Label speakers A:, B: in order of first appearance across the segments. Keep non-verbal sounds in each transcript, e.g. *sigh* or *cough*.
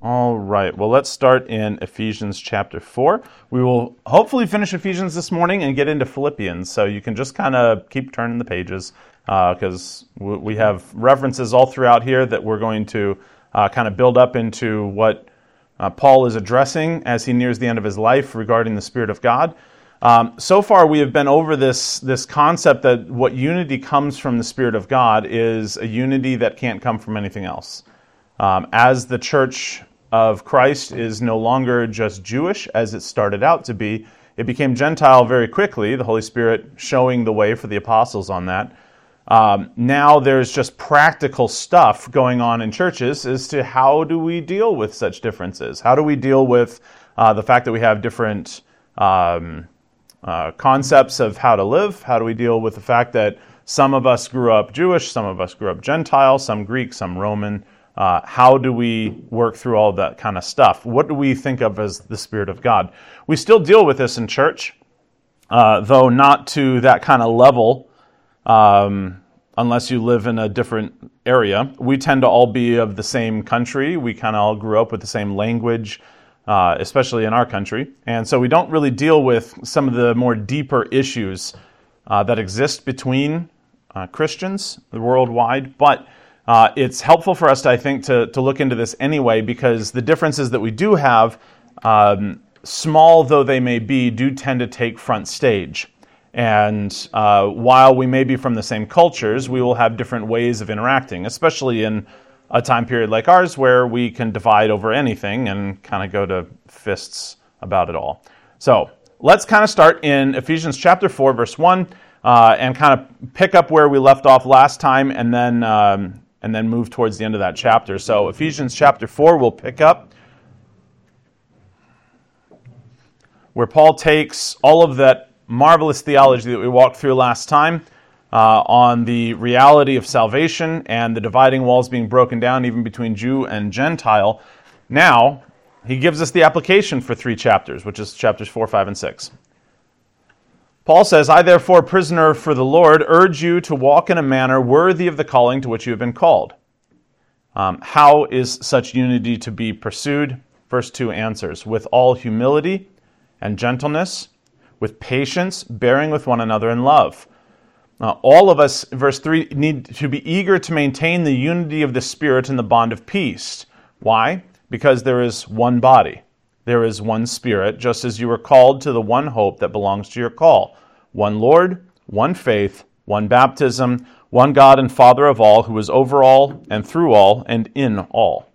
A: All right. Well, let's start in Ephesians chapter 4. We will hopefully finish Ephesians this morning and get into Philippians. So you can just kind of keep turning the pages because uh, we have references all throughout here that we're going to uh, kind of build up into what uh, Paul is addressing as he nears the end of his life regarding the Spirit of God. Um, so far, we have been over this, this concept that what unity comes from the Spirit of God is a unity that can't come from anything else. Um, as the church of Christ is no longer just Jewish as it started out to be. It became Gentile very quickly, the Holy Spirit showing the way for the apostles on that. Um, now there's just practical stuff going on in churches as to how do we deal with such differences? How do we deal with uh, the fact that we have different um, uh, concepts of how to live? How do we deal with the fact that some of us grew up Jewish, some of us grew up Gentile, some Greek, some Roman? Uh, how do we work through all that kind of stuff? What do we think of as the Spirit of God? We still deal with this in church, uh, though not to that kind of level, um, unless you live in a different area. We tend to all be of the same country. We kind of all grew up with the same language, uh, especially in our country. And so we don't really deal with some of the more deeper issues uh, that exist between uh, Christians worldwide. But uh, it's helpful for us, to, I think, to, to look into this anyway because the differences that we do have, um, small though they may be, do tend to take front stage. And uh, while we may be from the same cultures, we will have different ways of interacting, especially in a time period like ours where we can divide over anything and kind of go to fists about it all. So let's kind of start in Ephesians chapter 4, verse 1, uh, and kind of pick up where we left off last time and then um, and then move towards the end of that chapter. So, Ephesians chapter 4, we'll pick up where Paul takes all of that marvelous theology that we walked through last time uh, on the reality of salvation and the dividing walls being broken down even between Jew and Gentile. Now, he gives us the application for three chapters, which is chapters 4, 5, and 6. Paul says, I therefore, prisoner for the Lord, urge you to walk in a manner worthy of the calling to which you have been called. Um, how is such unity to be pursued? Verse 2 answers with all humility and gentleness, with patience, bearing with one another in love. Uh, all of us, verse 3, need to be eager to maintain the unity of the Spirit in the bond of peace. Why? Because there is one body there is one Spirit, just as you were called to the one hope that belongs to your call one Lord, one faith, one baptism, one God and Father of all, who is over all and through all and in all.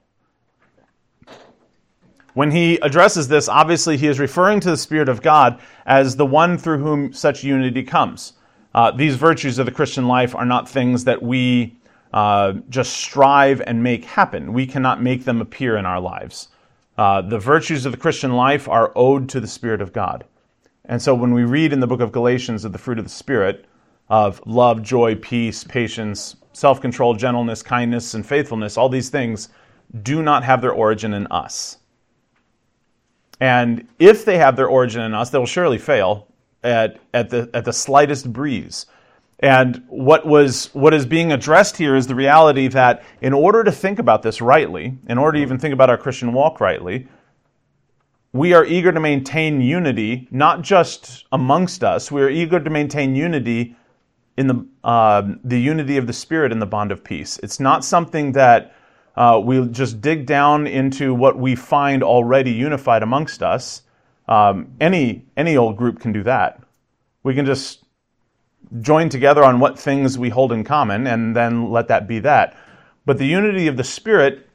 A: When he addresses this, obviously he is referring to the Spirit of God as the one through whom such unity comes. Uh, these virtues of the Christian life are not things that we uh, just strive and make happen. We cannot make them appear in our lives. Uh, the virtues of the Christian life are owed to the Spirit of God. And so when we read in the book of Galatians of the fruit of the Spirit, of love, joy, peace, patience, self control, gentleness, kindness, and faithfulness, all these things do not have their origin in us. And if they have their origin in us, they will surely fail at, at, the, at the slightest breeze. And what was what is being addressed here is the reality that in order to think about this rightly, in order to even think about our Christian walk rightly, we are eager to maintain unity, not just amongst us. We are eager to maintain unity in the uh, the unity of the Spirit in the bond of peace. It's not something that uh, we just dig down into what we find already unified amongst us. Um, any any old group can do that. We can just join together on what things we hold in common and then let that be that. But the unity of the Spirit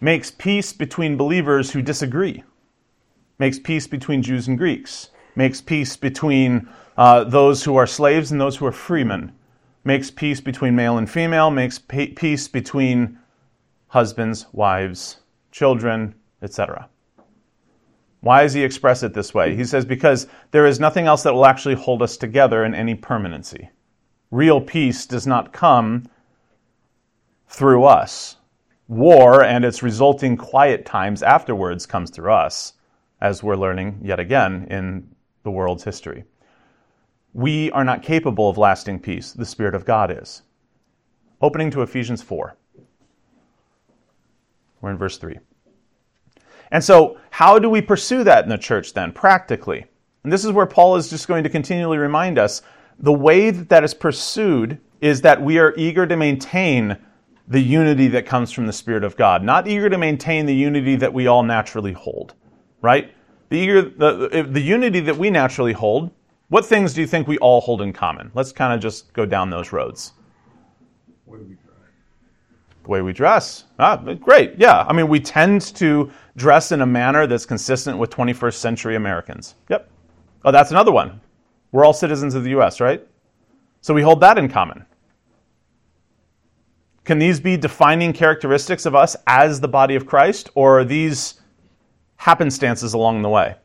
A: makes peace between believers who disagree, makes peace between Jews and Greeks, makes peace between uh, those who are slaves and those who are freemen, makes peace between male and female, makes peace between husbands, wives, children, etc. Why does he express it this way? He says, because there is nothing else that will actually hold us together in any permanency. Real peace does not come through us. War and its resulting quiet times afterwards comes through us, as we're learning yet again in the world's history. We are not capable of lasting peace. The Spirit of God is. Opening to Ephesians 4. We're in verse 3. And so, how do we pursue that in the church then, practically? And this is where Paul is just going to continually remind us the way that that is pursued is that we are eager to maintain the unity that comes from the Spirit of God, not eager to maintain the unity that we all naturally hold, right? The, eager, the, the unity that we naturally hold, what things do you think we all hold in common? Let's kind of just go down those roads. The way we dress. Ah, great. Yeah. I mean, we tend to dress in a manner that's consistent with 21st century Americans. Yep. Oh, that's another one. We're all citizens of the U.S., right? So we hold that in common. Can these be defining characteristics of us as the body of Christ, or are these happenstances along the way?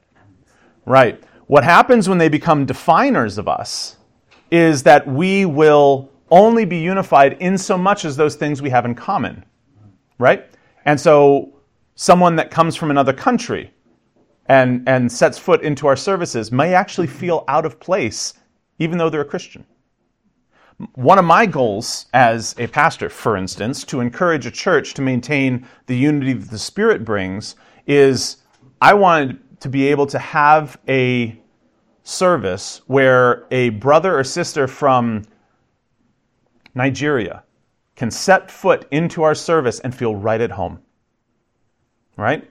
A: Right. What happens when they become definers of us is that we will only be unified in so much as those things we have in common, right? And so, someone that comes from another country and, and sets foot into our services may actually feel out of place, even though they're a Christian. One of my goals as a pastor, for instance, to encourage a church to maintain the unity that the Spirit brings, is I wanted to be able to have a service where a brother or sister from Nigeria can set foot into our service and feel right at home. Right?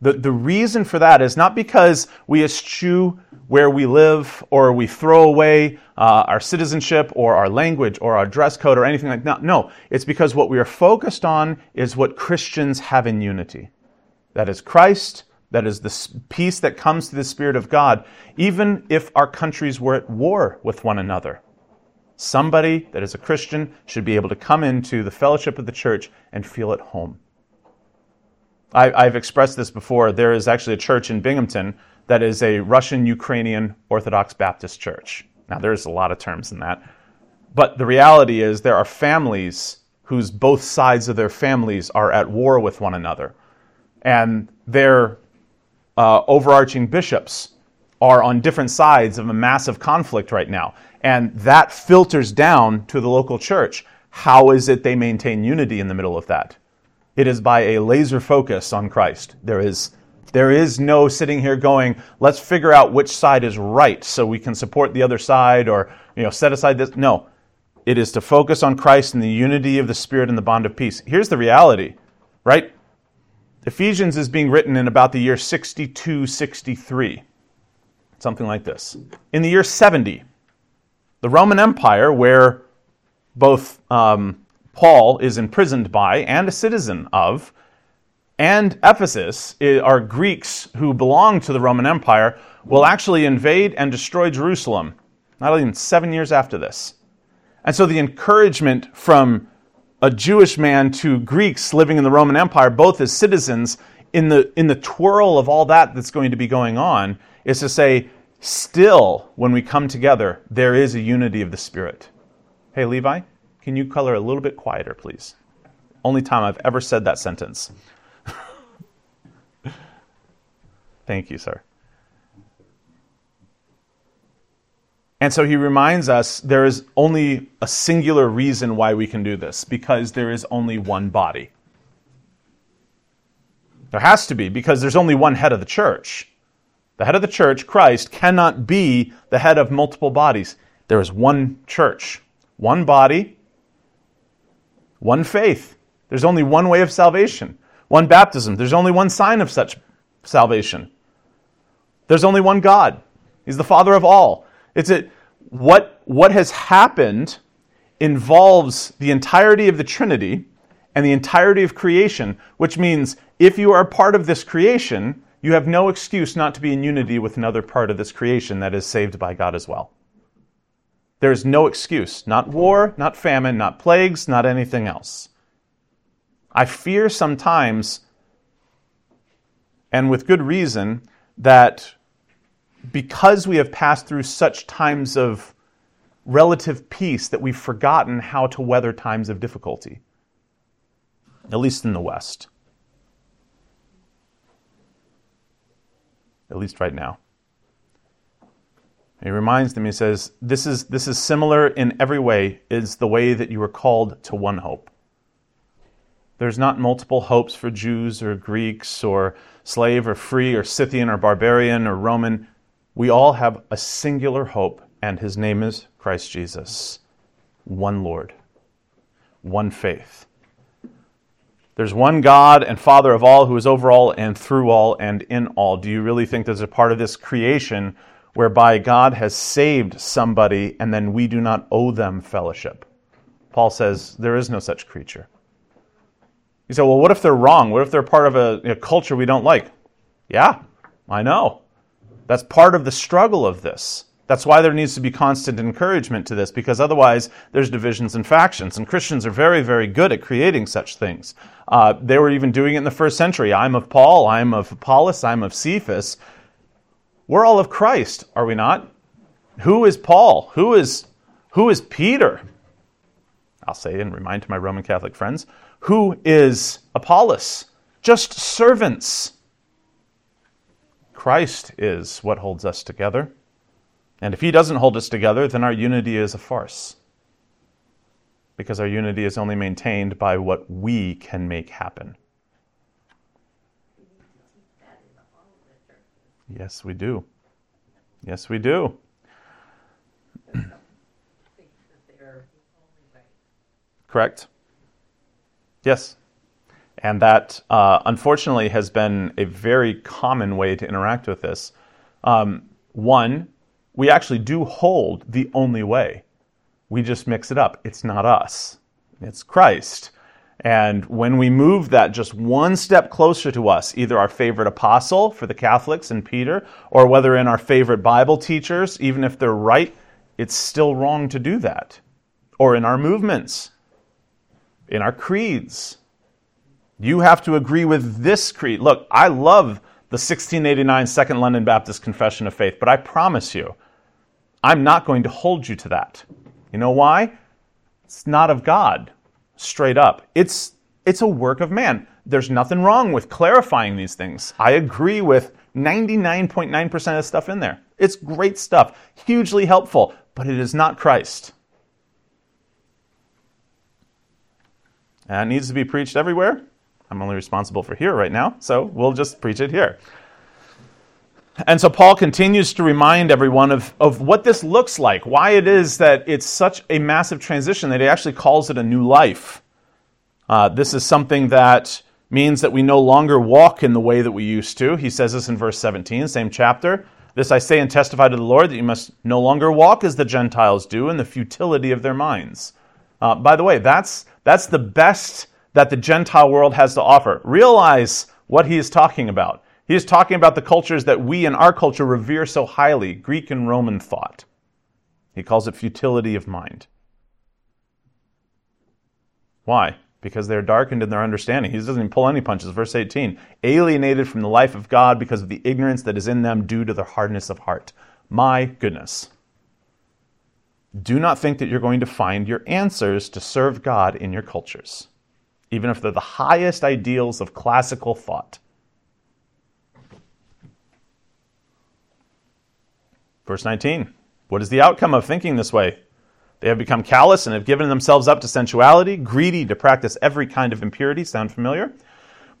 A: The, the reason for that is not because we eschew where we live or we throw away uh, our citizenship or our language or our dress code or anything like that. No, it's because what we are focused on is what Christians have in unity. That is Christ, that is the peace that comes through the Spirit of God, even if our countries were at war with one another. Somebody that is a Christian should be able to come into the fellowship of the church and feel at home. I, have expressed this before. There is actually a church in Binghamton that is a Russian Ukrainian Orthodox Baptist church. Now, there's a lot of terms in that. But the reality is, there are families whose both sides of their families are at war with one another. And their uh, overarching bishops are on different sides of a massive conflict right now. And that filters down to the local church. How is it they maintain unity in the middle of that? It is by a laser focus on Christ. There is, there is no sitting here going, let's figure out which side is right so we can support the other side or you know, set aside this. No. It is to focus on Christ and the unity of the Spirit and the bond of peace. Here's the reality, right? Ephesians is being written in about the year 62 63, something like this. In the year 70, the Roman Empire, where both um, Paul is imprisoned by and a citizen of, and Ephesus are Greeks who belong to the Roman Empire, will actually invade and destroy Jerusalem, not even seven years after this. And so the encouragement from a Jewish man to Greeks living in the Roman Empire, both as citizens, in the, in the twirl of all that that's going to be going on, is to say, Still, when we come together, there is a unity of the Spirit. Hey, Levi, can you color a little bit quieter, please? Only time I've ever said that sentence. *laughs* Thank you, sir. And so he reminds us there is only a singular reason why we can do this because there is only one body. There has to be because there's only one head of the church. The head of the church, Christ, cannot be the head of multiple bodies. There is one church, one body, one faith. There's only one way of salvation, one baptism. There's only one sign of such salvation. There's only one God. He's the Father of all. It's a, what, what has happened involves the entirety of the Trinity and the entirety of creation, which means if you are part of this creation, you have no excuse not to be in unity with another part of this creation that is saved by God as well. There is no excuse. Not war, not famine, not plagues, not anything else. I fear sometimes, and with good reason, that because we have passed through such times of relative peace that we've forgotten how to weather times of difficulty, at least in the West. At least right now. he reminds them, he says, this is, this is similar in every way, is the way that you were called to one hope. There's not multiple hopes for Jews or Greeks or slave or free or Scythian or barbarian or Roman. We all have a singular hope, and his name is Christ Jesus. One Lord, one faith. There's one God and Father of all who is over all and through all and in all. Do you really think there's a part of this creation whereby God has saved somebody and then we do not owe them fellowship? Paul says there is no such creature. You say, well, what if they're wrong? What if they're part of a, a culture we don't like? Yeah, I know. That's part of the struggle of this. That's why there needs to be constant encouragement to this, because otherwise there's divisions and factions. And Christians are very, very good at creating such things. Uh, they were even doing it in the first century. I'm of Paul, I'm of Apollos, I'm of Cephas. We're all of Christ, are we not? Who is Paul? Who is, who is Peter? I'll say and remind to my Roman Catholic friends who is Apollos? Just servants. Christ is what holds us together. And if he doesn't hold us together, then our unity is a farce. Because our unity is only maintained by what we can make happen. Yes, we do. Yes, we do. Correct? Yes. And that, uh, unfortunately, has been a very common way to interact with this. Um, one, we actually do hold the only way. We just mix it up. It's not us, it's Christ. And when we move that just one step closer to us, either our favorite apostle for the Catholics and Peter, or whether in our favorite Bible teachers, even if they're right, it's still wrong to do that. Or in our movements, in our creeds. You have to agree with this creed. Look, I love the 1689 Second London Baptist Confession of Faith, but I promise you, I'm not going to hold you to that. You know why? It's not of God, straight up. It's, it's a work of man. There's nothing wrong with clarifying these things. I agree with 99.9% of the stuff in there. It's great stuff, hugely helpful, but it is not Christ. And it needs to be preached everywhere. I'm only responsible for here right now, so we'll just preach it here. And so Paul continues to remind everyone of, of what this looks like, why it is that it's such a massive transition that he actually calls it a new life. Uh, this is something that means that we no longer walk in the way that we used to. He says this in verse 17, same chapter. This I say and testify to the Lord that you must no longer walk as the Gentiles do in the futility of their minds. Uh, by the way, that's that's the best that the Gentile world has to offer. Realize what he is talking about. He is talking about the cultures that we in our culture revere so highly Greek and Roman thought. He calls it futility of mind. Why? Because they're darkened in their understanding. He doesn't even pull any punches. Verse 18 alienated from the life of God because of the ignorance that is in them due to their hardness of heart. My goodness do not think that you're going to find your answers to serve God in your cultures, even if they're the highest ideals of classical thought. Verse 19 What is the outcome of thinking this way? They have become callous and have given themselves up to sensuality, greedy to practice every kind of impurity. Sound familiar?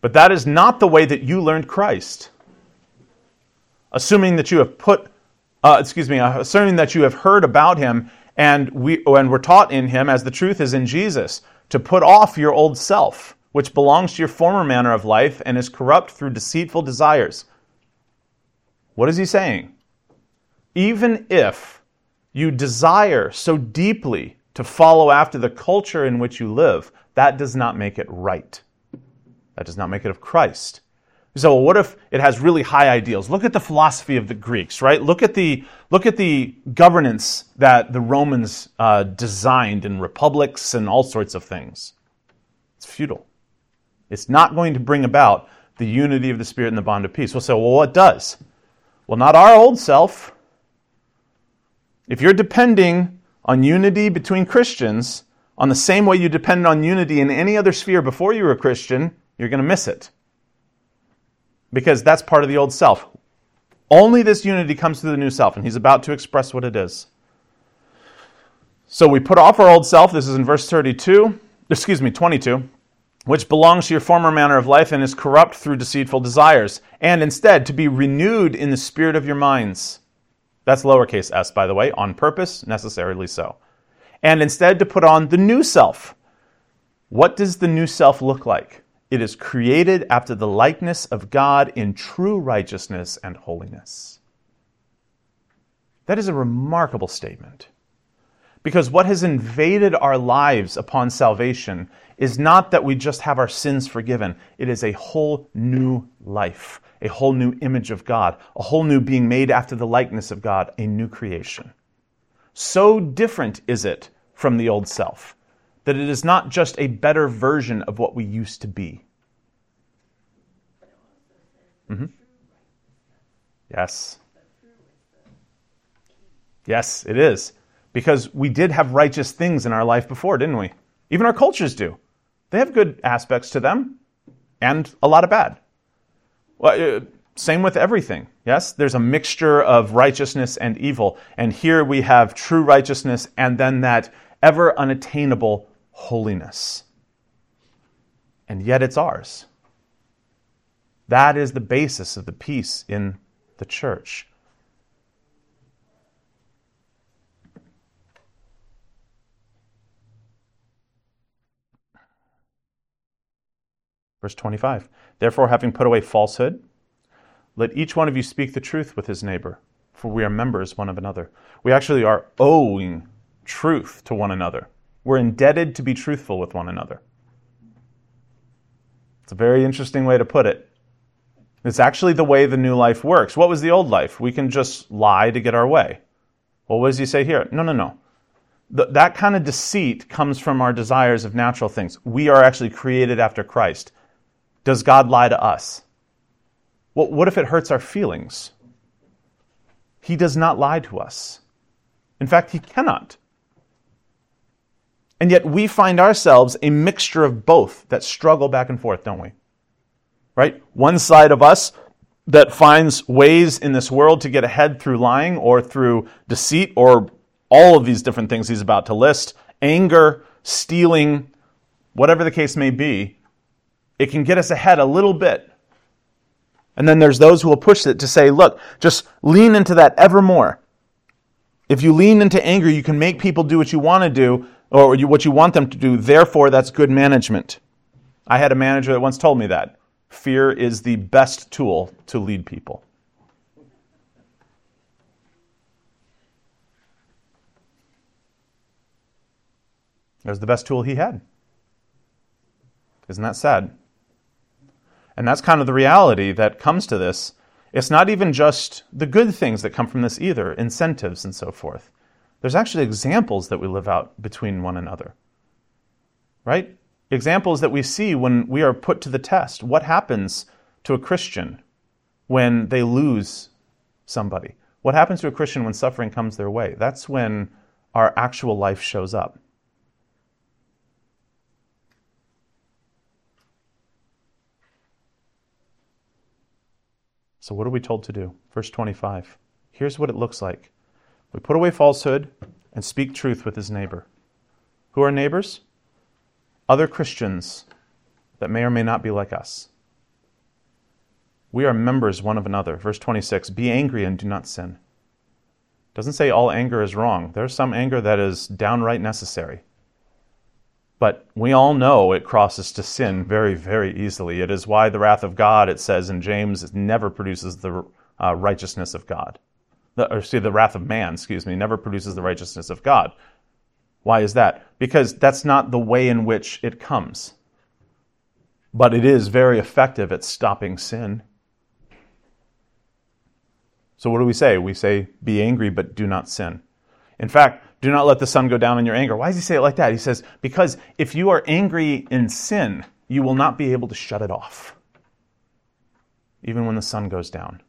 A: But that is not the way that you learned Christ. Assuming that you have put, uh, excuse me, assuming that you have heard about him and we and we're taught in him as the truth is in Jesus to put off your old self which belongs to your former manner of life and is corrupt through deceitful desires what is he saying even if you desire so deeply to follow after the culture in which you live that does not make it right that does not make it of Christ so, what if it has really high ideals? Look at the philosophy of the Greeks, right? Look at the look at the governance that the Romans uh, designed in republics and all sorts of things. It's futile. It's not going to bring about the unity of the Spirit and the bond of peace. We'll say, well, what does? Well, not our old self. If you're depending on unity between Christians on the same way you depended on unity in any other sphere before you were a Christian, you're going to miss it because that's part of the old self. Only this unity comes through the new self, and he's about to express what it is. So we put off our old self. This is in verse 32, excuse me, 22. which belongs to your former manner of life and is corrupt through deceitful desires, and instead to be renewed in the spirit of your minds. That's lowercase s, by the way, on purpose, necessarily so. And instead to put on the new self. What does the new self look like? It is created after the likeness of God in true righteousness and holiness. That is a remarkable statement. Because what has invaded our lives upon salvation is not that we just have our sins forgiven, it is a whole new life, a whole new image of God, a whole new being made after the likeness of God, a new creation. So different is it from the old self that it is not just a better version of what we used to be. Mm-hmm. Yes. Yes, it is. Because we did have righteous things in our life before, didn't we? Even our cultures do. They have good aspects to them and a lot of bad. Well, uh, same with everything. Yes, there's a mixture of righteousness and evil. And here we have true righteousness and then that ever unattainable holiness. And yet it's ours. That is the basis of the peace in the church. Verse 25 Therefore, having put away falsehood, let each one of you speak the truth with his neighbor, for we are members one of another. We actually are owing truth to one another. We're indebted to be truthful with one another. It's a very interesting way to put it. It's actually the way the new life works. What was the old life? We can just lie to get our way. Well, what does he say here? No, no, no. Th- that kind of deceit comes from our desires of natural things. We are actually created after Christ. Does God lie to us? Well, what if it hurts our feelings? He does not lie to us. In fact, he cannot. And yet we find ourselves a mixture of both that struggle back and forth, don't we? Right? One side of us that finds ways in this world to get ahead through lying or through deceit or all of these different things he's about to list anger, stealing, whatever the case may be. It can get us ahead a little bit. And then there's those who will push it to say, look, just lean into that ever more. If you lean into anger, you can make people do what you want to do, or what you want them to do. Therefore, that's good management. I had a manager that once told me that. Fear is the best tool to lead people. It was the best tool he had. Isn't that sad? And that's kind of the reality that comes to this. It's not even just the good things that come from this either, incentives and so forth. There's actually examples that we live out between one another. Right? Examples that we see when we are put to the test. What happens to a Christian when they lose somebody? What happens to a Christian when suffering comes their way? That's when our actual life shows up. So, what are we told to do? Verse 25. Here's what it looks like we put away falsehood and speak truth with his neighbor. Who are neighbors? Other Christians that may or may not be like us. We are members one of another. Verse 26 Be angry and do not sin. Doesn't say all anger is wrong. There's some anger that is downright necessary. But we all know it crosses to sin very, very easily. It is why the wrath of God, it says in James, never produces the uh, righteousness of God the, or see, the wrath of man, excuse me, never produces the righteousness of God. Why is that? Because that's not the way in which it comes. But it is very effective at stopping sin. So what do we say? We say, be angry, but do not sin. In fact, do not let the sun go down in your anger. Why does he say it like that? He says, because if you are angry in sin, you will not be able to shut it off, even when the sun goes down.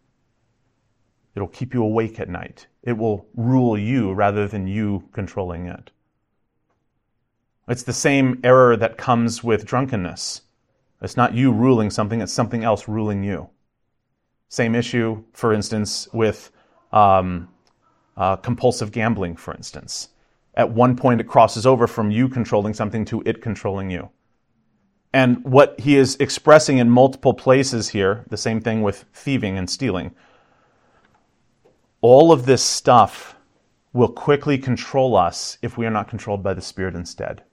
A: It'll keep you awake at night. It will rule you rather than you controlling it. It's the same error that comes with drunkenness. It's not you ruling something, it's something else ruling you. Same issue, for instance, with um, uh, compulsive gambling, for instance. At one point, it crosses over from you controlling something to it controlling you. And what he is expressing in multiple places here, the same thing with thieving and stealing, all of this stuff will quickly control us if we are not controlled by the Spirit instead.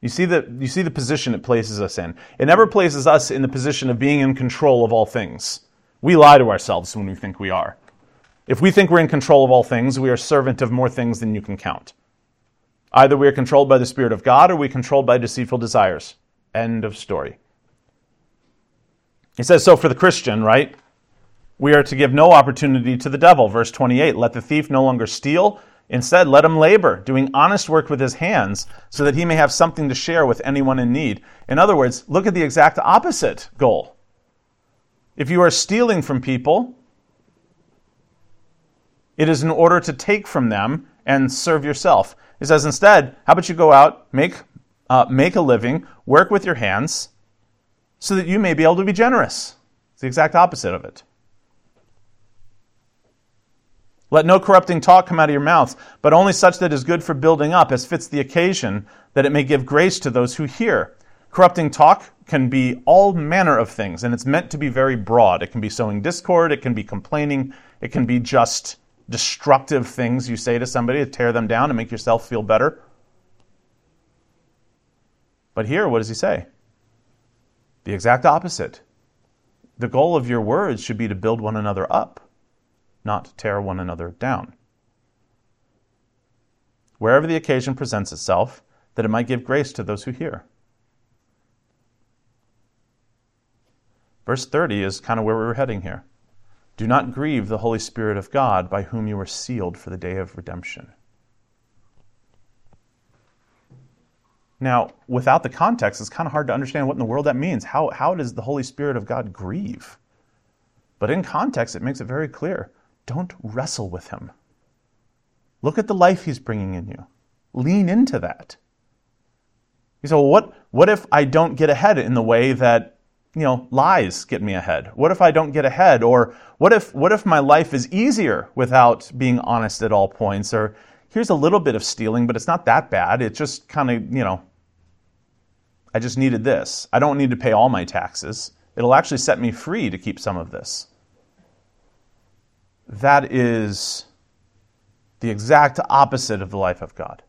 A: You see, the, you see the position it places us in. It never places us in the position of being in control of all things. We lie to ourselves when we think we are. If we think we're in control of all things, we are servant of more things than you can count. Either we are controlled by the Spirit of God or we are controlled by deceitful desires. End of story. He says so for the Christian, right? We are to give no opportunity to the devil. Verse 28 Let the thief no longer steal. Instead, let him labor, doing honest work with his hands, so that he may have something to share with anyone in need. In other words, look at the exact opposite goal. If you are stealing from people, it is in order to take from them and serve yourself. He says instead, how about you go out, make, uh, make a living, work with your hands, so that you may be able to be generous. It's the exact opposite of it. Let no corrupting talk come out of your mouth, but only such that is good for building up, as fits the occasion, that it may give grace to those who hear. Corrupting talk can be all manner of things, and it's meant to be very broad. It can be sowing discord, it can be complaining, it can be just destructive things you say to somebody to tear them down and make yourself feel better. But here, what does he say? The exact opposite. The goal of your words should be to build one another up not tear one another down. Wherever the occasion presents itself, that it might give grace to those who hear. Verse 30 is kind of where we were heading here. Do not grieve the Holy Spirit of God, by whom you were sealed for the day of redemption. Now, without the context, it's kind of hard to understand what in the world that means. How, how does the Holy Spirit of God grieve? But in context, it makes it very clear. Don't wrestle with him. Look at the life he's bringing in you. Lean into that. You say, well, what, what if I don't get ahead in the way that, you know, lies get me ahead? What if I don't get ahead? Or what if, what if my life is easier without being honest at all points? Or here's a little bit of stealing, but it's not that bad. It just kind of, you know, I just needed this. I don't need to pay all my taxes. It'll actually set me free to keep some of this that is the exact opposite of the life of God.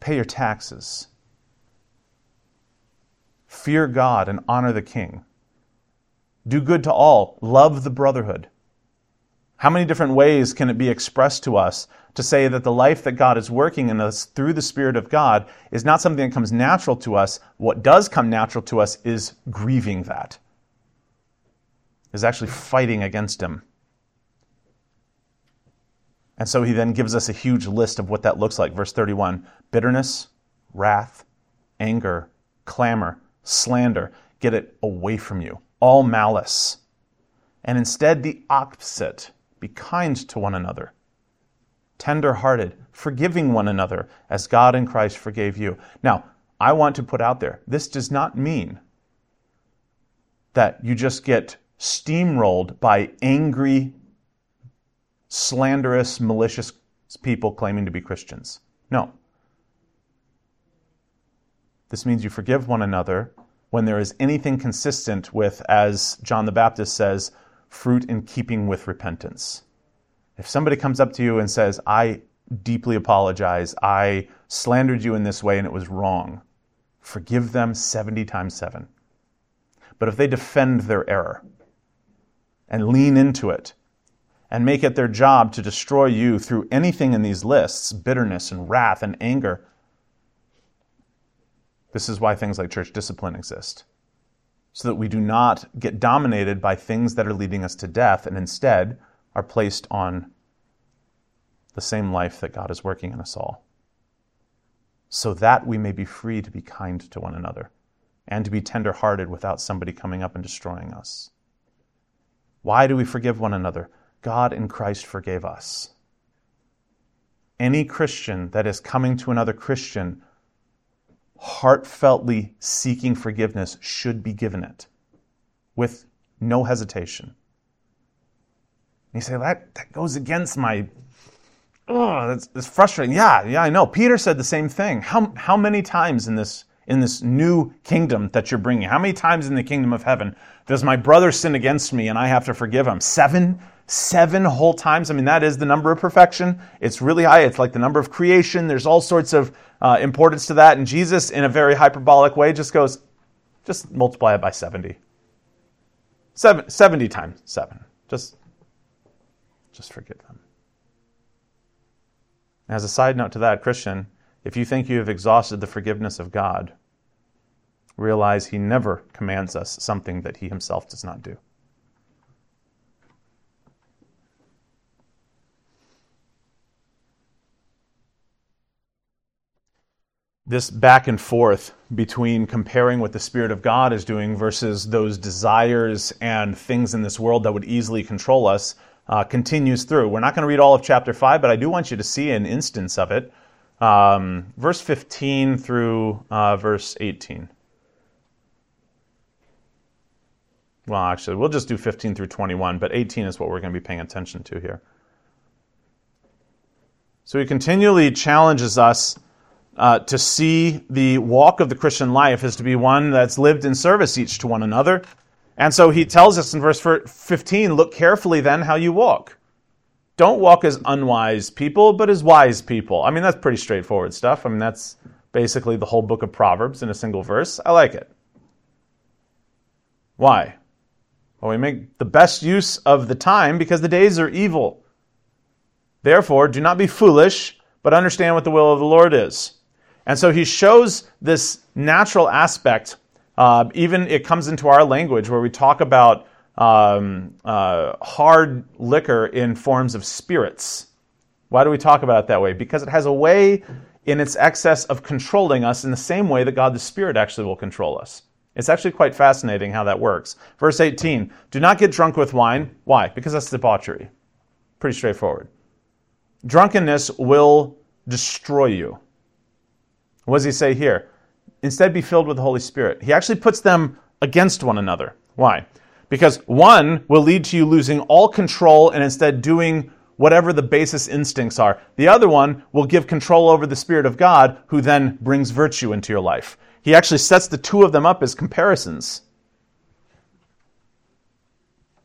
A: Pay your taxes. Fear God and honor the king. Do good to all. Love the brotherhood. How many different ways can it be expressed to us to say that the life that God is working in us through the Spirit of God is not something that comes natural to us? What does come natural to us is grieving that, is actually fighting against Him. And so he then gives us a huge list of what that looks like. Verse 31 bitterness, wrath, anger, clamor, slander. Get it away from you. All malice. And instead, the opposite be kind to one another, tender hearted, forgiving one another as God in Christ forgave you. Now, I want to put out there this does not mean that you just get steamrolled by angry slanderous, malicious people claiming to be Christians. No. This means you forgive one another when there is anything consistent with, as John the Baptist says, fruit in keeping with repentance. If somebody comes up to you and says, I deeply apologize, I slandered you in this way and it was wrong, forgive them 70 times 7. But if they defend their error and lean into it and make it their job to destroy you through anything in these lists bitterness and wrath and anger. This is why things like church discipline exist. So that we do not get dominated by things that are leading us to death and instead are placed on the same life that God is working in us all. So that we may be free to be kind to one another and to be tender-hearted without somebody coming up and destroying us. Why do we forgive one another? God in Christ forgave us. Any Christian that is coming to another Christian heartfeltly seeking forgiveness should be given it with no hesitation. And you say, that, that goes against my, oh, that's, that's frustrating. Yeah, yeah, I know. Peter said the same thing. How, how many times in this, in this new kingdom that you're bringing? How many times in the kingdom of heaven does my brother sin against me and I have to forgive him? Seven? Seven whole times? I mean, that is the number of perfection. It's really high. It's like the number of creation. There's all sorts of uh, importance to that. And Jesus, in a very hyperbolic way, just goes, just multiply it by 70. Seven, 70 times 7. Just, just forgive them. As a side note to that, Christian, if you think you have exhausted the forgiveness of God, realize He never commands us something that He Himself does not do. This back and forth between comparing what the Spirit of God is doing versus those desires and things in this world that would easily control us uh, continues through. We're not going to read all of chapter 5, but I do want you to see an instance of it um, verse 15 through uh, verse 18. Well, actually, we'll just do 15 through 21, but 18 is what we're going to be paying attention to here. So he continually challenges us uh, to see the walk of the Christian life is to be one that's lived in service each to one another. And so he tells us in verse 15 look carefully then how you walk don't walk as unwise people, but as wise people. I mean, that's pretty straightforward stuff. I mean, that's basically the whole book of Proverbs in a single verse. I like it. Why? Well, we make the best use of the time because the days are evil. Therefore, do not be foolish, but understand what the will of the Lord is. And so he shows this natural aspect. Uh, even it comes into our language where we talk about um, uh, hard liquor in forms of spirits. Why do we talk about it that way? Because it has a way in its excess of controlling us in the same way that God the Spirit actually will control us. It's actually quite fascinating how that works. Verse 18 Do not get drunk with wine. Why? Because that's debauchery. Pretty straightforward. Drunkenness will destroy you. What does he say here? Instead, be filled with the Holy Spirit. He actually puts them against one another. Why? Because one will lead to you losing all control and instead doing whatever the basis instincts are. The other one will give control over the Spirit of God, who then brings virtue into your life. He actually sets the two of them up as comparisons.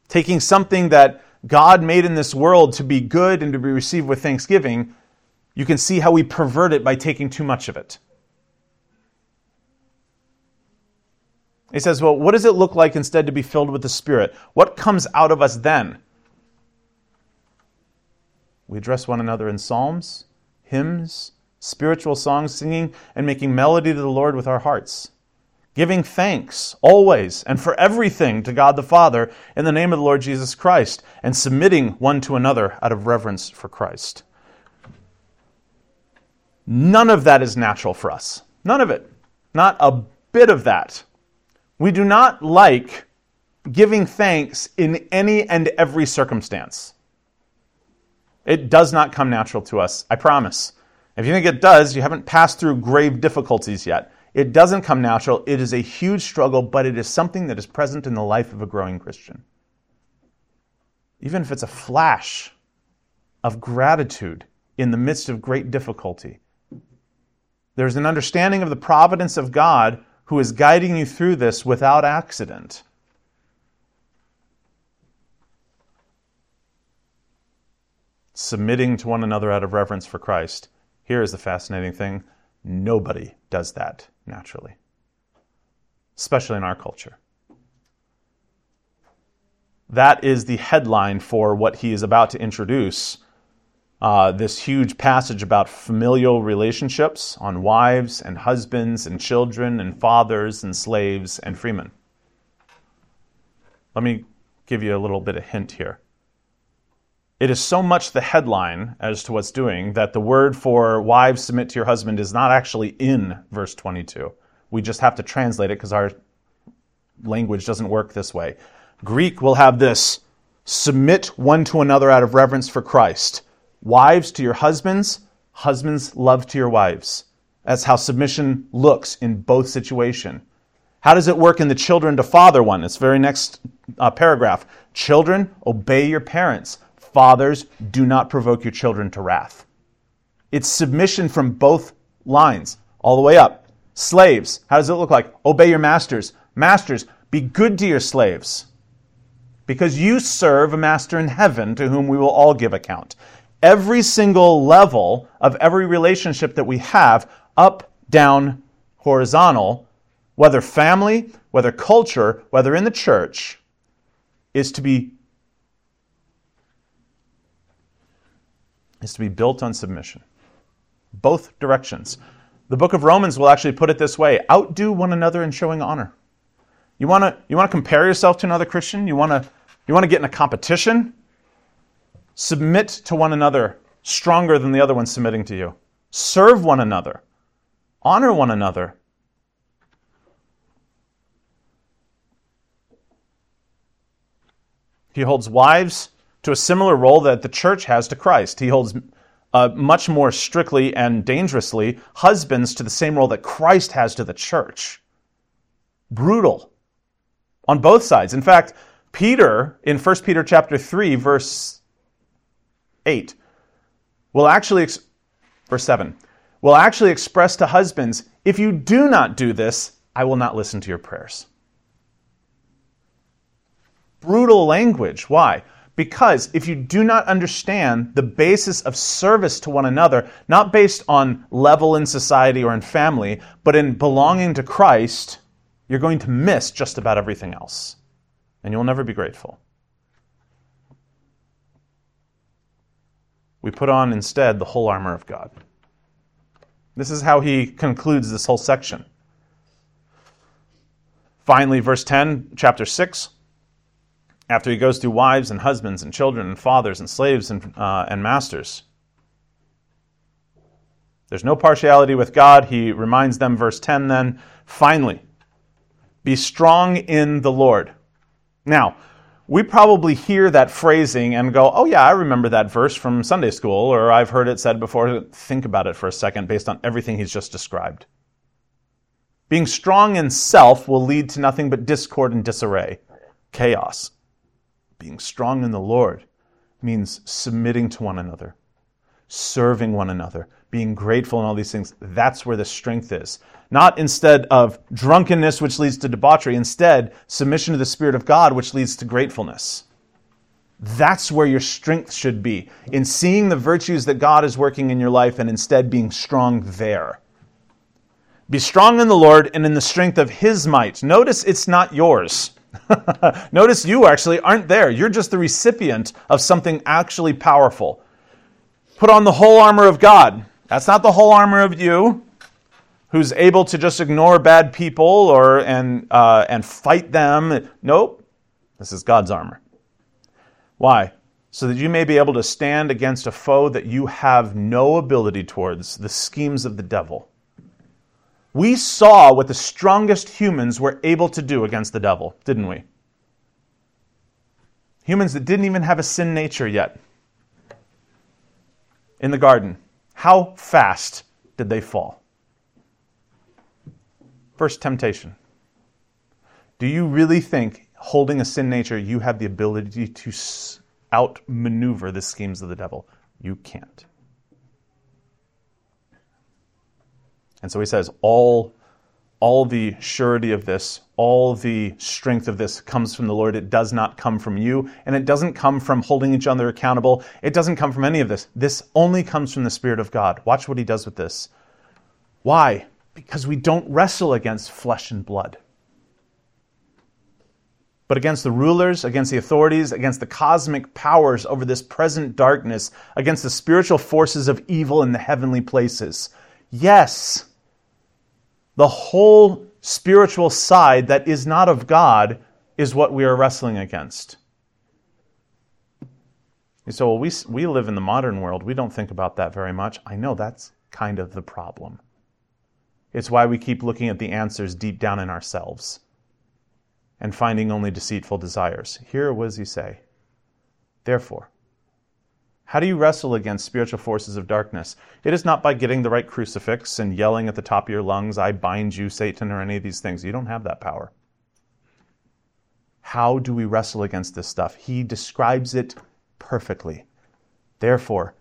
A: Taking something that God made in this world to be good and to be received with thanksgiving, you can see how we pervert it by taking too much of it. He says, Well, what does it look like instead to be filled with the Spirit? What comes out of us then? We address one another in psalms, hymns, spiritual songs, singing, and making melody to the Lord with our hearts. Giving thanks always and for everything to God the Father in the name of the Lord Jesus Christ, and submitting one to another out of reverence for Christ. None of that is natural for us. None of it. Not a bit of that. We do not like giving thanks in any and every circumstance. It does not come natural to us, I promise. If you think it does, you haven't passed through grave difficulties yet. It doesn't come natural. It is a huge struggle, but it is something that is present in the life of a growing Christian. Even if it's a flash of gratitude in the midst of great difficulty, there's an understanding of the providence of God who is guiding you through this without accident. Submitting to one another out of reverence for Christ. Here is the fascinating thing nobody does that naturally, especially in our culture. That is the headline for what he is about to introduce uh, this huge passage about familial relationships on wives and husbands and children and fathers and slaves and freemen. Let me give you a little bit of hint here. It is so much the headline as to what's doing that the word for wives submit to your husband is not actually in verse 22. We just have to translate it because our language doesn't work this way. Greek will have this submit one to another out of reverence for Christ. Wives to your husbands, husbands love to your wives. That's how submission looks in both situation. How does it work in the children to father one? It's very next uh, paragraph. Children, obey your parents. Fathers, do not provoke your children to wrath. It's submission from both lines, all the way up. Slaves, how does it look like? Obey your masters. Masters, be good to your slaves. Because you serve a master in heaven to whom we will all give account. Every single level of every relationship that we have, up, down, horizontal, whether family, whether culture, whether in the church, is to be is to be built on submission. Both directions. The book of Romans will actually put it this way outdo one another in showing honor. You want to you want to compare yourself to another Christian? You want to you want to get in a competition? Submit to one another stronger than the other one submitting to you. Serve one another. Honor one another. He holds wives to a similar role that the church has to Christ. He holds uh, much more strictly and dangerously husbands to the same role that Christ has to the church. Brutal on both sides. In fact, Peter in 1 Peter chapter 3 verse 8 will actually ex- verse 7 will actually express to husbands, if you do not do this, I will not listen to your prayers. Brutal language. Why? Because if you do not understand the basis of service to one another, not based on level in society or in family, but in belonging to Christ, you're going to miss just about everything else. And you'll never be grateful. We put on instead the whole armor of God. This is how he concludes this whole section. Finally, verse 10, chapter 6 after he goes through wives and husbands and children and fathers and slaves and, uh, and masters. There's no partiality with God. He reminds them, verse 10 then, finally, be strong in the Lord. Now, we probably hear that phrasing and go, oh, yeah, I remember that verse from Sunday school, or I've heard it said before. Think about it for a second based on everything he's just described. Being strong in self will lead to nothing but discord and disarray, chaos. Being strong in the Lord means submitting to one another, serving one another, being grateful and all these things. That's where the strength is. Not instead of drunkenness, which leads to debauchery, instead, submission to the Spirit of God, which leads to gratefulness. That's where your strength should be, in seeing the virtues that God is working in your life and instead being strong there. Be strong in the Lord and in the strength of His might. Notice it's not yours. *laughs* Notice you actually aren't there. You're just the recipient of something actually powerful. Put on the whole armor of God. That's not the whole armor of you, who's able to just ignore bad people or and uh, and fight them. Nope. This is God's armor. Why? So that you may be able to stand against a foe that you have no ability towards, the schemes of the devil. We saw what the strongest humans were able to do against the devil, didn't we? Humans that didn't even have a sin nature yet. In the garden, how fast did they fall? First temptation. Do you really think, holding a sin nature, you have the ability to outmaneuver the schemes of the devil? You can't. And so he says, all, all the surety of this, all the strength of this comes from the Lord. It does not come from you, and it doesn't come from holding each other accountable. It doesn't come from any of this. This only comes from the Spirit of God. Watch what he does with this. Why? Because we don't wrestle against flesh and blood but against the rulers, against the authorities, against the cosmic powers over this present darkness, against the spiritual forces of evil in the heavenly places. Yes, the whole spiritual side that is not of God is what we are wrestling against. Say, well, we, we live in the modern world. We don't think about that very much. I know that's kind of the problem. It's why we keep looking at the answers deep down in ourselves and finding only deceitful desires. Here, what does he say? Therefore, how do you wrestle against spiritual forces of darkness? It is not by getting the right crucifix and yelling at the top of your lungs, I bind you, Satan, or any of these things. You don't have that power. How do we wrestle against this stuff? He describes it perfectly. Therefore,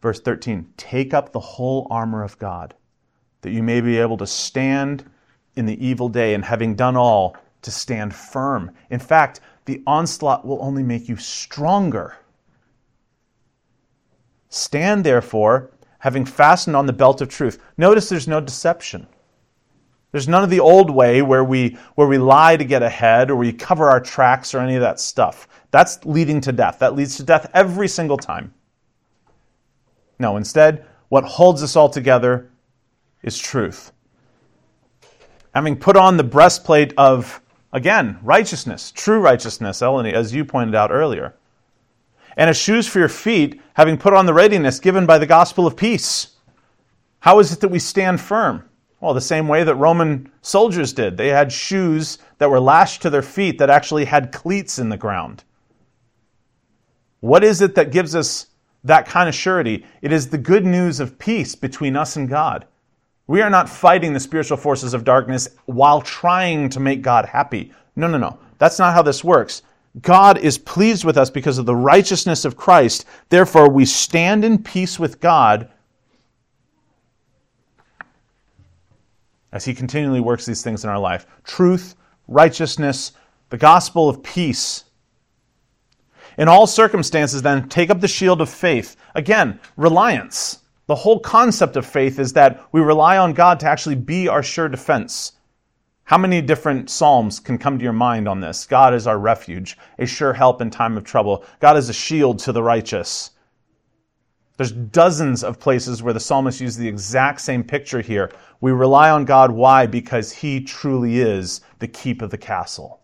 A: verse 13, take up the whole armor of God that you may be able to stand in the evil day, and having done all, to stand firm. In fact, the onslaught will only make you stronger. Stand therefore, having fastened on the belt of truth. Notice there's no deception. There's none of the old way where we, where we lie to get ahead or we cover our tracks or any of that stuff. That's leading to death. That leads to death every single time. No, instead, what holds us all together is truth. Having put on the breastplate of, again, righteousness, true righteousness, Eleni, as you pointed out earlier. And as shoes for your feet, having put on the readiness given by the gospel of peace. How is it that we stand firm? Well, the same way that Roman soldiers did. They had shoes that were lashed to their feet that actually had cleats in the ground. What is it that gives us that kind of surety? It is the good news of peace between us and God. We are not fighting the spiritual forces of darkness while trying to make God happy. No, no, no. That's not how this works. God is pleased with us because of the righteousness of Christ. Therefore, we stand in peace with God as He continually works these things in our life truth, righteousness, the gospel of peace. In all circumstances, then, take up the shield of faith. Again, reliance. The whole concept of faith is that we rely on God to actually be our sure defense. How many different psalms can come to your mind on this? God is our refuge, a sure help in time of trouble. God is a shield to the righteous. There's dozens of places where the psalmist used the exact same picture here. We rely on God. Why? Because he truly is the keep of the castle.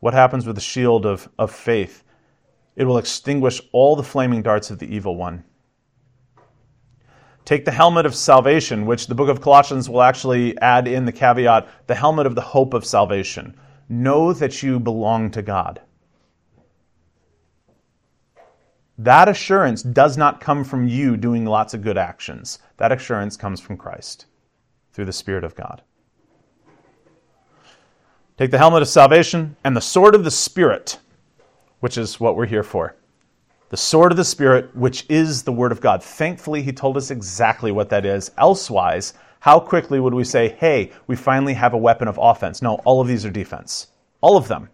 A: What happens with the shield of, of faith? It will extinguish all the flaming darts of the evil one. Take the helmet of salvation, which the book of Colossians will actually add in the caveat the helmet of the hope of salvation. Know that you belong to God. That assurance does not come from you doing lots of good actions. That assurance comes from Christ through the Spirit of God. Take the helmet of salvation and the sword of the Spirit which is what we're here for. The sword of the Spirit, which is the Word of God. Thankfully, he told us exactly what that is. Elsewise, how quickly would we say, hey, we finally have a weapon of offense? No, all of these are defense. All of them.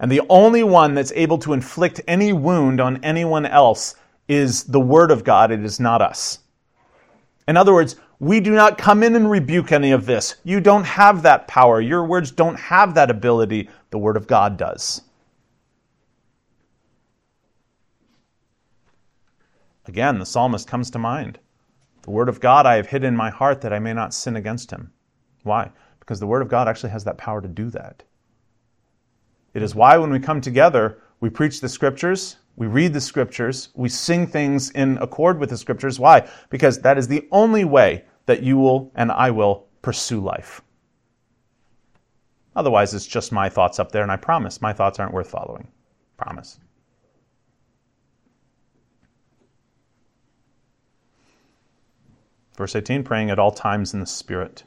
A: And the only one that's able to inflict any wound on anyone else is the Word of God. It is not us. In other words, we do not come in and rebuke any of this. You don't have that power. Your words don't have that ability. The Word of God does. Again, the psalmist comes to mind. The word of God I have hid in my heart that I may not sin against him. Why? Because the word of God actually has that power to do that. It is why when we come together, we preach the scriptures, we read the scriptures, we sing things in accord with the scriptures. Why? Because that is the only way that you will and I will pursue life. Otherwise, it's just my thoughts up there, and I promise my thoughts aren't worth following. Promise. Verse 18, praying at all times in the Spirit,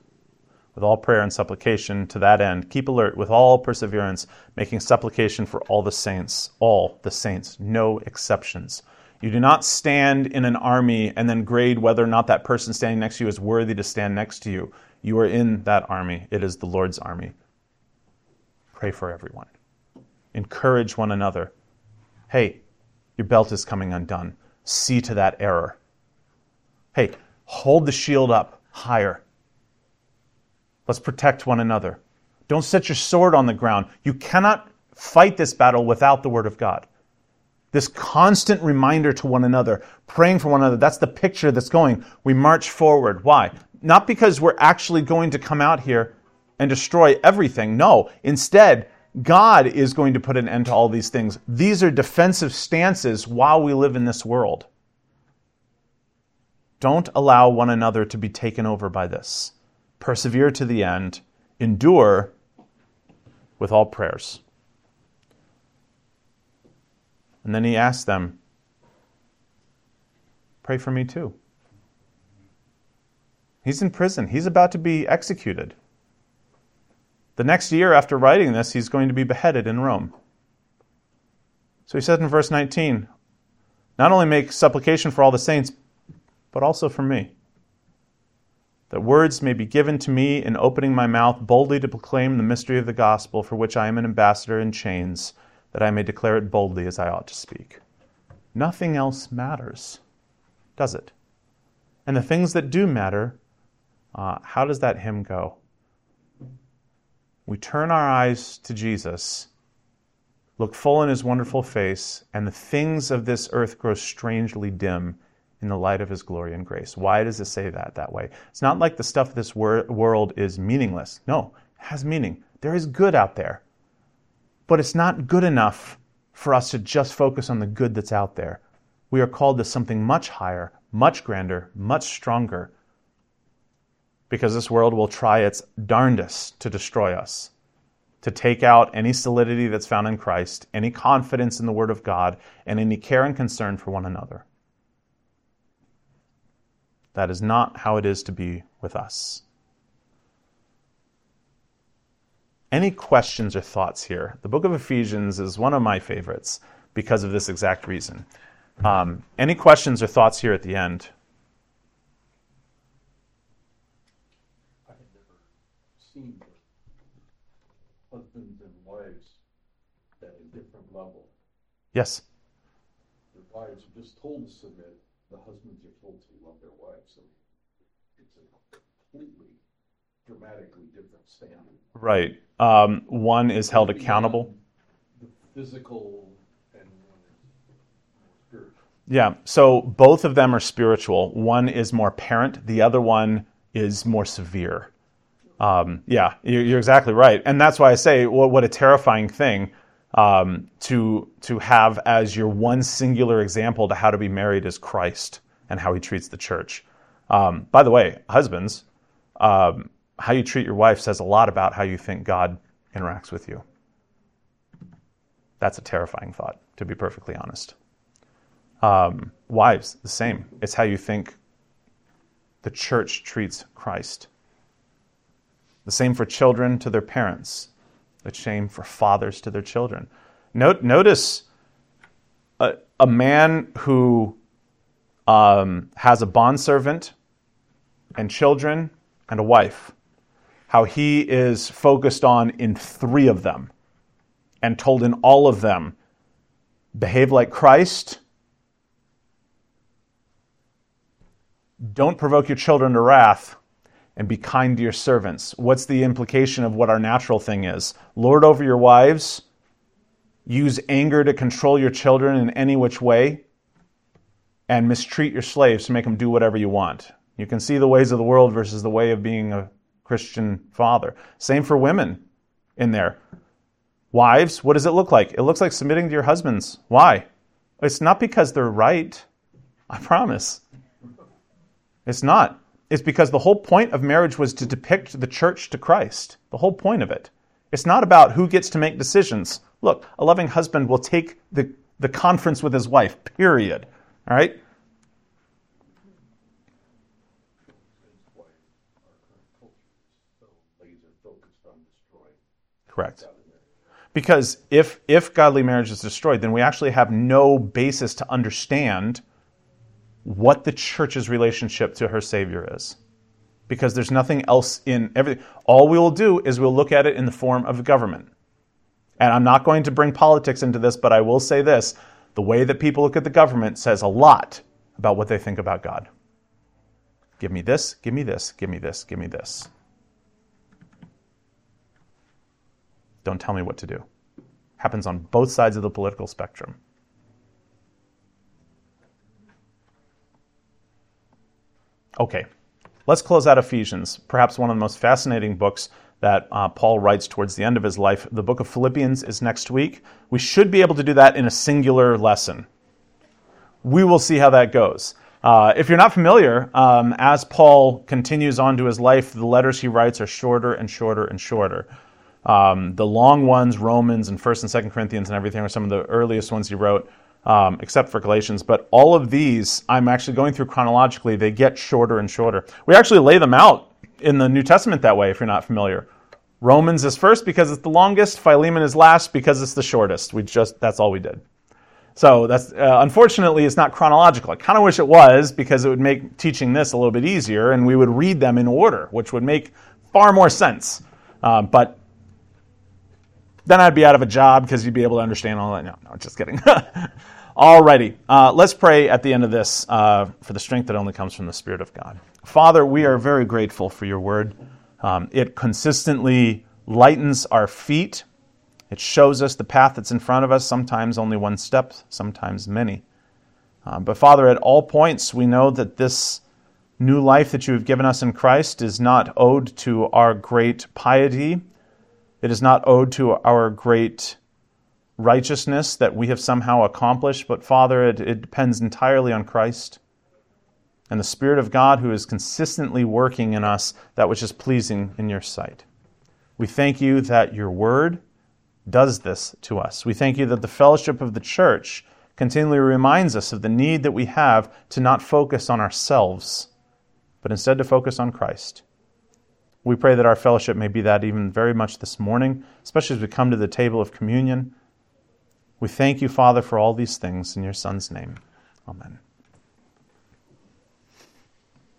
A: with all prayer and supplication to that end. Keep alert with all perseverance, making supplication for all the saints, all the saints, no exceptions. You do not stand in an army and then grade whether or not that person standing next to you is worthy to stand next to you. You are in that army, it is the Lord's army. Pray for everyone, encourage one another. Hey, your belt is coming undone. See to that error. Hey, Hold the shield up higher. Let's protect one another. Don't set your sword on the ground. You cannot fight this battle without the Word of God. This constant reminder to one another, praying for one another, that's the picture that's going. We march forward. Why? Not because we're actually going to come out here and destroy everything. No. Instead, God is going to put an end to all these things. These are defensive stances while we live in this world. Don't allow one another to be taken over by this. Persevere to the end. Endure with all prayers. And then he asked them, Pray for me too. He's in prison. He's about to be executed. The next year after writing this, he's going to be beheaded in Rome. So he said in verse 19, not only make supplication for all the saints, but also for me. That words may be given to me in opening my mouth boldly to proclaim the mystery of the gospel, for which I am an ambassador in chains, that I may declare it boldly as I ought to speak. Nothing else matters, does it? And the things that do matter, uh, how does that hymn go? We turn our eyes to Jesus Look full in his wonderful face, and the things of this earth grow strangely dim in the light of his glory and grace. Why does it say that that way? It's not like the stuff of this wor- world is meaningless. No, it has meaning. There is good out there. But it's not good enough for us to just focus on the good that's out there. We are called to something much higher, much grander, much stronger. Because this world will try its darndest to destroy us to take out any solidity that's found in Christ, any confidence in the Word of God, and any care and concern for one another. That is not how it is to be with us. Any questions or thoughts here? The book of Ephesians is one of my favorites because of this exact reason. Um, any questions or thoughts here at the end?
B: I had never seen husbands and wives at a different level.
A: Yes.
B: The wives are just told to submit, the husbands are told to love their wives. So it's a completely dramatically different standard.
A: Right. Um, one is held accountable.
B: The physical and spiritual.
A: Yeah. So both of them are spiritual. One is more parent, the other one is more severe. Um, yeah, you're exactly right, and that's why I say what, what a terrifying thing um, to to have as your one singular example to how to be married is Christ and how He treats the church. Um, by the way, husbands, um, how you treat your wife says a lot about how you think God interacts with you. That's a terrifying thought, to be perfectly honest. Um, wives, the same. It's how you think the church treats Christ. The same for children to their parents. The same for fathers to their children. Note, notice a, a man who um, has a bondservant and children and a wife, how he is focused on in three of them and told in all of them behave like Christ. Don't provoke your children to wrath and be kind to your servants. What's the implication of what our natural thing is? Lord over your wives, use anger to control your children in any which way, and mistreat your slaves to make them do whatever you want. You can see the ways of the world versus the way of being a Christian father. Same for women in there. Wives, what does it look like? It looks like submitting to your husbands. Why? It's not because they're right. I promise. It's not. It's because the whole point of marriage was to depict the church to Christ. The whole point of it. It's not about who gets to make decisions. Look, a loving husband will take the, the conference with his wife, period. All right?
B: That's why our current culture is so laser focused on destroying
A: Correct. Because if, if godly marriage is destroyed, then we actually have no basis to understand what the church's relationship to her Savior is. Because there's nothing else in everything. All we will do is we'll look at it in the form of government. And I'm not going to bring politics into this, but I will say this the way that people look at the government says a lot about what they think about God. Give me this, give me this, give me this, give me this. Don't tell me what to do. Happens on both sides of the political spectrum. Okay, let's close out Ephesians, perhaps one of the most fascinating books that uh, Paul writes towards the end of his life. The book of Philippians is next week. We should be able to do that in a singular lesson. We will see how that goes. Uh, if you're not familiar, um, as Paul continues on to his life, the letters he writes are shorter and shorter and shorter. Um, the long ones, Romans and First and Second Corinthians and everything, are some of the earliest ones he wrote um, except for Galatians. But all of these, I'm actually going through chronologically, they get shorter and shorter. We actually lay them out in the New Testament that way, if you're not familiar. Romans is first because it's the longest, Philemon is last because it's the shortest. We just that's all we did. So that's uh, unfortunately it's not chronological. I kind of wish it was because it would make teaching this a little bit easier, and we would read them in order, which would make far more sense. Uh, but then I'd be out of a job because you'd be able to understand all that. No, no, just kidding. *laughs* Alrighty, uh, let's pray at the end of this uh, for the strength that only comes from the Spirit of God. Father, we are very grateful for your word. Um, it consistently lightens our feet it shows us the path that's in front of us, sometimes only one step, sometimes many. Uh, but Father, at all points, we know that this new life that you have given us in Christ is not owed to our great piety. It is not owed to our great righteousness that we have somehow accomplished, but Father, it, it depends entirely on Christ and the Spirit of God who is consistently working in us that which is pleasing in your sight. We thank you that your word does this to us. We thank you that the fellowship of the church continually reminds us of the need that we have to not focus on ourselves, but instead to focus on Christ. We pray that our fellowship may be that even very much this morning, especially as we come to the table of communion. We thank you, Father, for all these things in your Son's name. Amen.